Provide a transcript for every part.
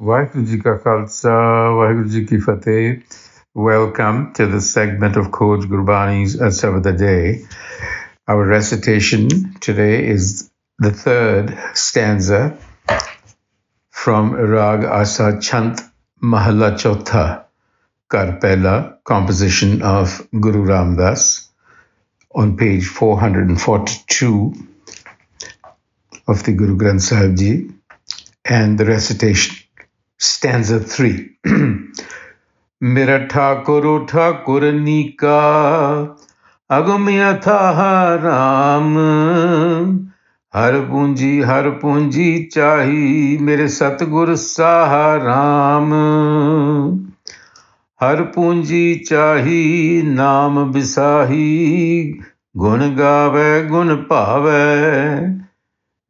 Waheguru Ji Ka Khalsa, Waheguru Ji Ki Fateh. Welcome to the segment of Coach Gurbani's Asar of the Day. Our recitation today is the third stanza from Rag Asa Chant Mahalla Chautha, Karpela, composition of Guru Ramdas, on page 442 of the Guru Granth Sahib Ji, and the recitation, stanza 3. मेरा ठाकुर ठाकुरनी का अगम्य था राम हर पूंजी हर पूंजी चाही मेरे सतगुर साहा राम हर पूंजी चाही नाम बिसाही गुण गावे गुण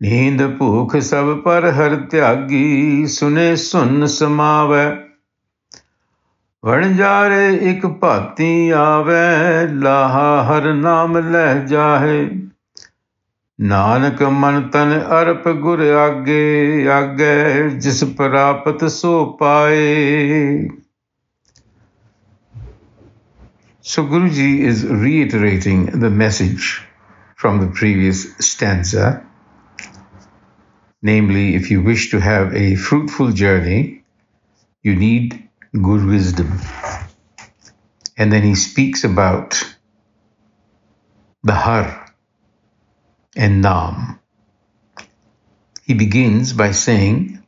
ਨੀਂਦ ਭੂਖ ਸਭ ਪਰ ਹਰ ਧਿਆਗੀ ਸੁਨੇ ਸੁਨ ਸਮਾਵੈ। ਵਣ ਜਾਰੇ ਇਕ ਭਾਤੀ ਆਵੇ, ਲਾਹਾ ਹਰ ਨਾਮ ਲੈ ਜਾਹੇ। ਨਾਨਕ ਮਨ ਤਨ ਅਰਪ ਗੁਰ ਆਗੇ ਆਗੇ ਜਿਸ ਪ੍ਰਾਪਤ ਸੋ ਪਾਏ। So Guruji is reiterating the message from the previous stanza Namely, if you wish to have a fruitful journey, you need good wisdom. And then he speaks about the Har and Nam. He begins by saying,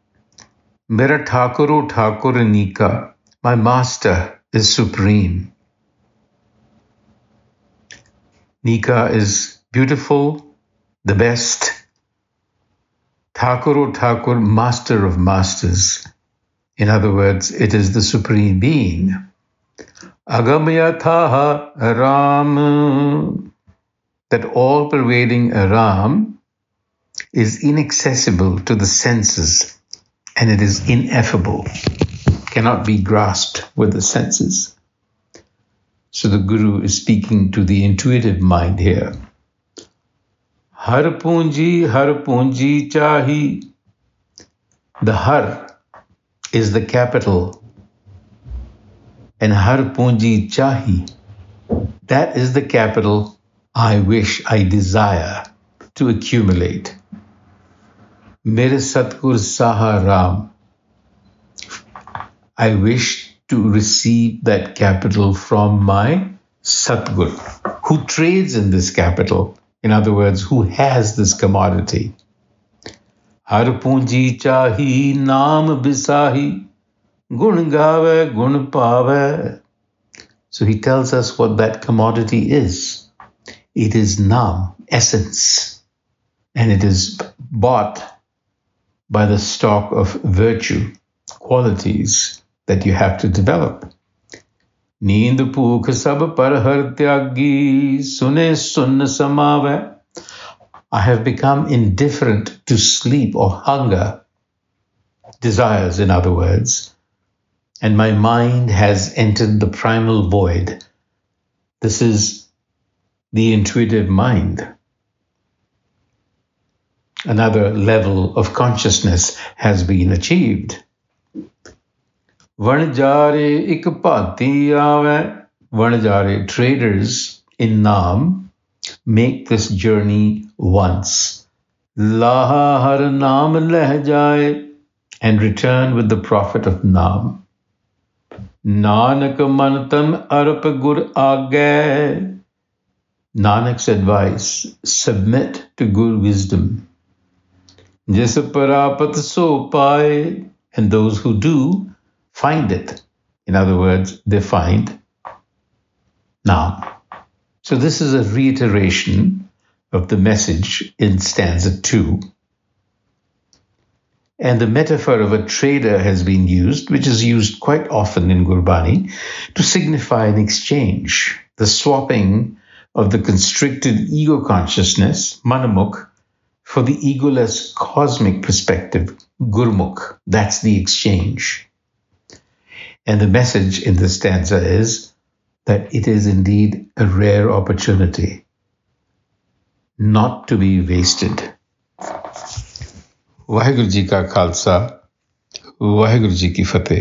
Mera Thakuro Thakur Nika, my master is supreme. Nika is beautiful, the best. Thakuro Thakur, master of masters. In other words, it is the Supreme Being. Agamyatha Ram, that all pervading Ram is inaccessible to the senses and it is ineffable, cannot be grasped with the senses. So the Guru is speaking to the intuitive mind here. Har Punji, Har Punji Chahi. The Har is the capital and Har Punji Chahi. That is the capital I wish, I desire to accumulate. Mere Satgur Saha Ram. I wish to receive that capital from my Satgur, who trades in this capital. In other words, who has this commodity. हर पूंजी चाही नाम बिसाही gun gave gun pave. So he tells us what that commodity is. It is nam, essence, and it is bought by the stock of virtue, qualities that you have to develop. नींद भूख सब पर हर त्यागी सुने सुन समावे I have become indifferent to sleep or hunger, desires, in other words, and my mind has entered the primal void. This is the intuitive mind. Another level of consciousness has been achieved. Vanjare ik bhati ave. Vanjare traders in Nam make this journey once. Laha har Nam leh jaye and return with the Prophet of Nam. Nanak mantan arp gur age. Nanak's advice submit to Guru wisdom. Jis parapat so paye, and those who do find it. In other words, they find Nam. So this is a reiteration of the message in stanza two. And the metaphor of a trader has been used, which is used quite often in Gurbani, to signify an exchange, the swapping of the constricted ego consciousness, manmukh, for the egoless cosmic perspective, gurmukh. That's the exchange. And the message in this stanza is that it is indeed a rare opportunity not to be wasted. Vaheguru Ji Ka Khalsa, Waheguru ji Ki Fateh